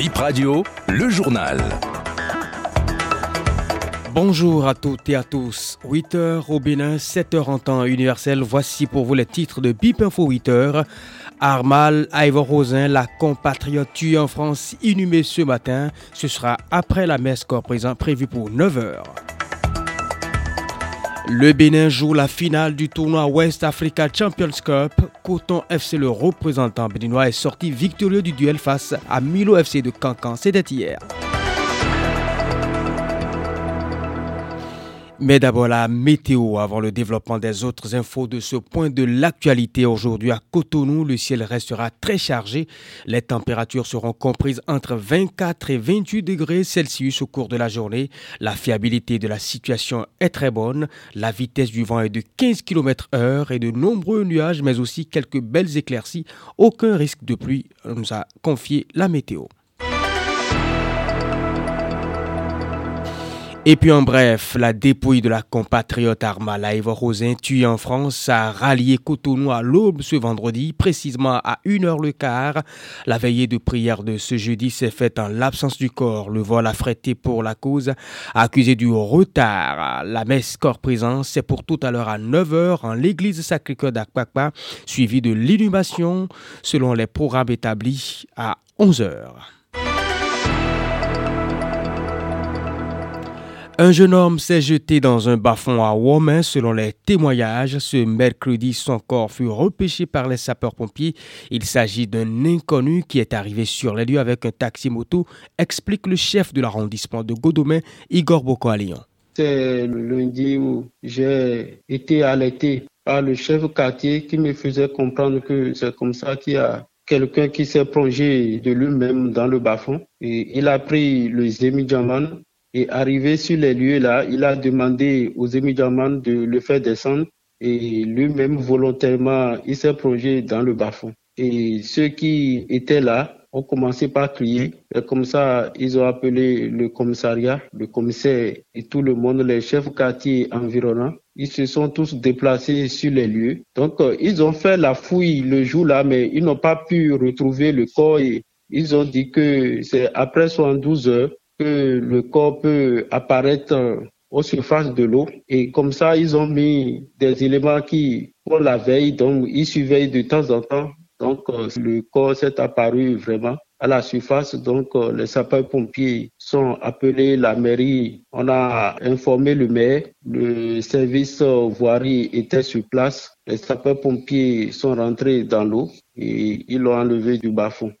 Bip Radio, le journal. Bonjour à toutes et à tous. 8h au Bénin, 7h en temps universel. Voici pour vous les titres de Bip Info 8h. Armal Ivor Rosin, la compatriote tuée en France, inhumée ce matin. Ce sera après la messe corps présent prévue pour 9h. Le Bénin joue la finale du tournoi West Africa Champions Cup. Coton FC, le représentant béninois, est sorti victorieux du duel face à Milo FC de Cancan. C'était hier. Mais d'abord la météo avant le développement des autres infos de ce point de l'actualité. Aujourd'hui à Cotonou, le ciel restera très chargé. Les températures seront comprises entre 24 et 28 degrés Celsius au cours de la journée. La fiabilité de la situation est très bonne. La vitesse du vent est de 15 km heure et de nombreux nuages mais aussi quelques belles éclaircies. Aucun risque de pluie nous a confié la météo. Et puis en bref, la dépouille de la compatriote Arma Laïva Rosin, tuée en France, a rallié Cotonou à l'aube ce vendredi, précisément à 1h le quart. La veillée de prière de ce jeudi s'est faite en l'absence du corps. Le vol affrété pour la cause, accusé du retard. La messe corps présent, c'est pour tout à l'heure à 9h en l'église Sacré-Cœur d'Akpakpa, suivi de l'inhumation selon les programmes établis à 11h. Un jeune homme s'est jeté dans un bas-fond à Womain selon les témoignages. Ce mercredi, son corps fut repêché par les sapeurs-pompiers. Il s'agit d'un inconnu qui est arrivé sur les lieux avec un taxi-moto, explique le chef de l'arrondissement de Godomain, Igor Boko-Alion. C'est le lundi où j'ai été alerté par le chef quartier qui me faisait comprendre que c'est comme ça qu'il y a quelqu'un qui s'est plongé de lui-même dans le bas-fond. Et il a pris le Zemi-Diamant et arrivé sur les lieux là, il a demandé aux émigrants de le faire descendre et lui-même volontairement, il s'est plongé dans le bas-fond. Et ceux qui étaient là ont commencé par crier. Et comme ça, ils ont appelé le commissariat, le commissaire et tout le monde, les chefs quartiers environnants. Ils se sont tous déplacés sur les lieux. Donc, euh, ils ont fait la fouille le jour-là, mais ils n'ont pas pu retrouver le corps. Et ils ont dit que c'est après 72 heures que le corps peut apparaître aux surfaces de l'eau. Et comme ça, ils ont mis des éléments qui, pour la veille, donc ils surveillent de temps en temps. Donc, euh, le corps s'est apparu vraiment à la surface. Donc, euh, les sapeurs-pompiers sont appelés, la mairie, on a informé le maire, le service voirie était sur place. Les sapeurs-pompiers sont rentrés dans l'eau et ils l'ont enlevé du bas-fond.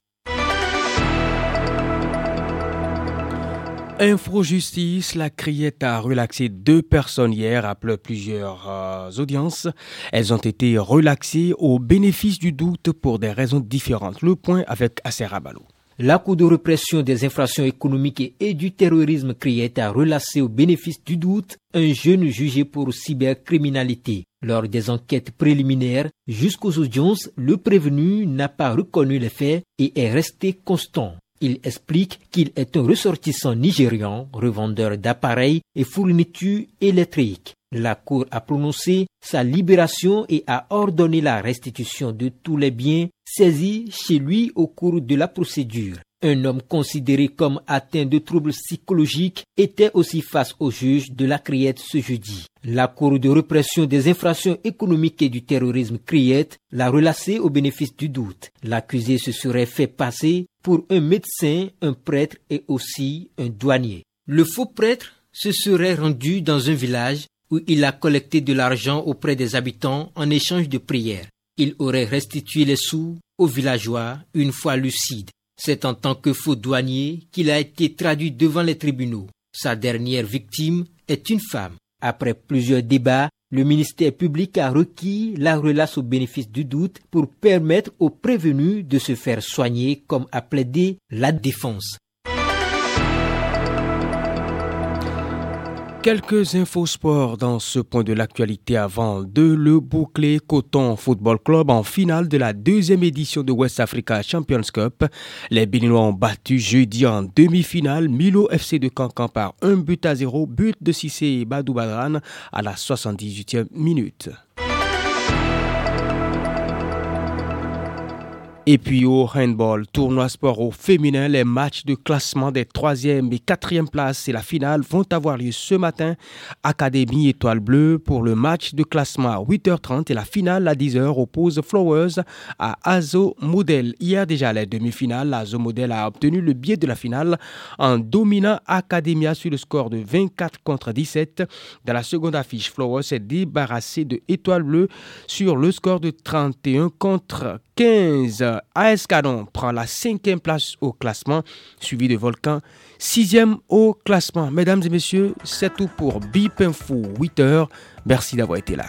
Info-justice, la criette a relaxé deux personnes hier après plusieurs euh, audiences. Elles ont été relaxées au bénéfice du doute pour des raisons différentes. Le point avec Assera Balo. La Cour de répression des infractions économiques et du terrorisme Criette a relaxé au bénéfice du doute un jeune jugé pour cybercriminalité. Lors des enquêtes préliminaires jusqu'aux audiences, le prévenu n'a pas reconnu les faits et est resté constant. Il explique qu'il est un ressortissant nigérian, revendeur d'appareils et fournitures électriques. La Cour a prononcé sa libération et a ordonné la restitution de tous les biens saisis chez lui au cours de la procédure. Un homme considéré comme atteint de troubles psychologiques était aussi face au juge de la Criette ce jeudi. La Cour de répression des infractions économiques et du terrorisme Criette l'a relâché au bénéfice du doute. L'accusé se serait fait passer pour un médecin, un prêtre et aussi un douanier. Le faux prêtre se serait rendu dans un village où il a collecté de l'argent auprès des habitants en échange de prières. Il aurait restitué les sous aux villageois une fois lucide. C'est en tant que faux douanier qu'il a été traduit devant les tribunaux. Sa dernière victime est une femme. Après plusieurs débats, le ministère public a requis la relâche au bénéfice du doute pour permettre aux prévenus de se faire soigner comme a plaidé la défense. Quelques infos sport dans ce point de l'actualité avant de le boucler. Coton Football Club en finale de la deuxième édition de West Africa Champions Cup. Les Béninois ont battu jeudi en demi-finale Milo FC de Cancan par un but à zéro, but de Sissé Badou Badran à la 78e minute. Et puis au handball, tournoi sport au féminin, les matchs de classement des 3e et 4e places et la finale vont avoir lieu ce matin. Académie Étoile Bleue pour le match de classement à 8h30 et la finale à 10h oppose Flowers à Azo Model. Hier déjà, les demi-finales, Azo Model a obtenu le biais de la finale en dominant Academia sur le score de 24 contre 17. Dans la seconde affiche, Flowers s'est débarrassé de Étoile Bleue sur le score de 31 contre 15. AS Canon prend la cinquième place au classement, suivi de Volcan, sixième au classement. Mesdames et messieurs, c'est tout pour Bip Info 8 heures. Merci d'avoir été là.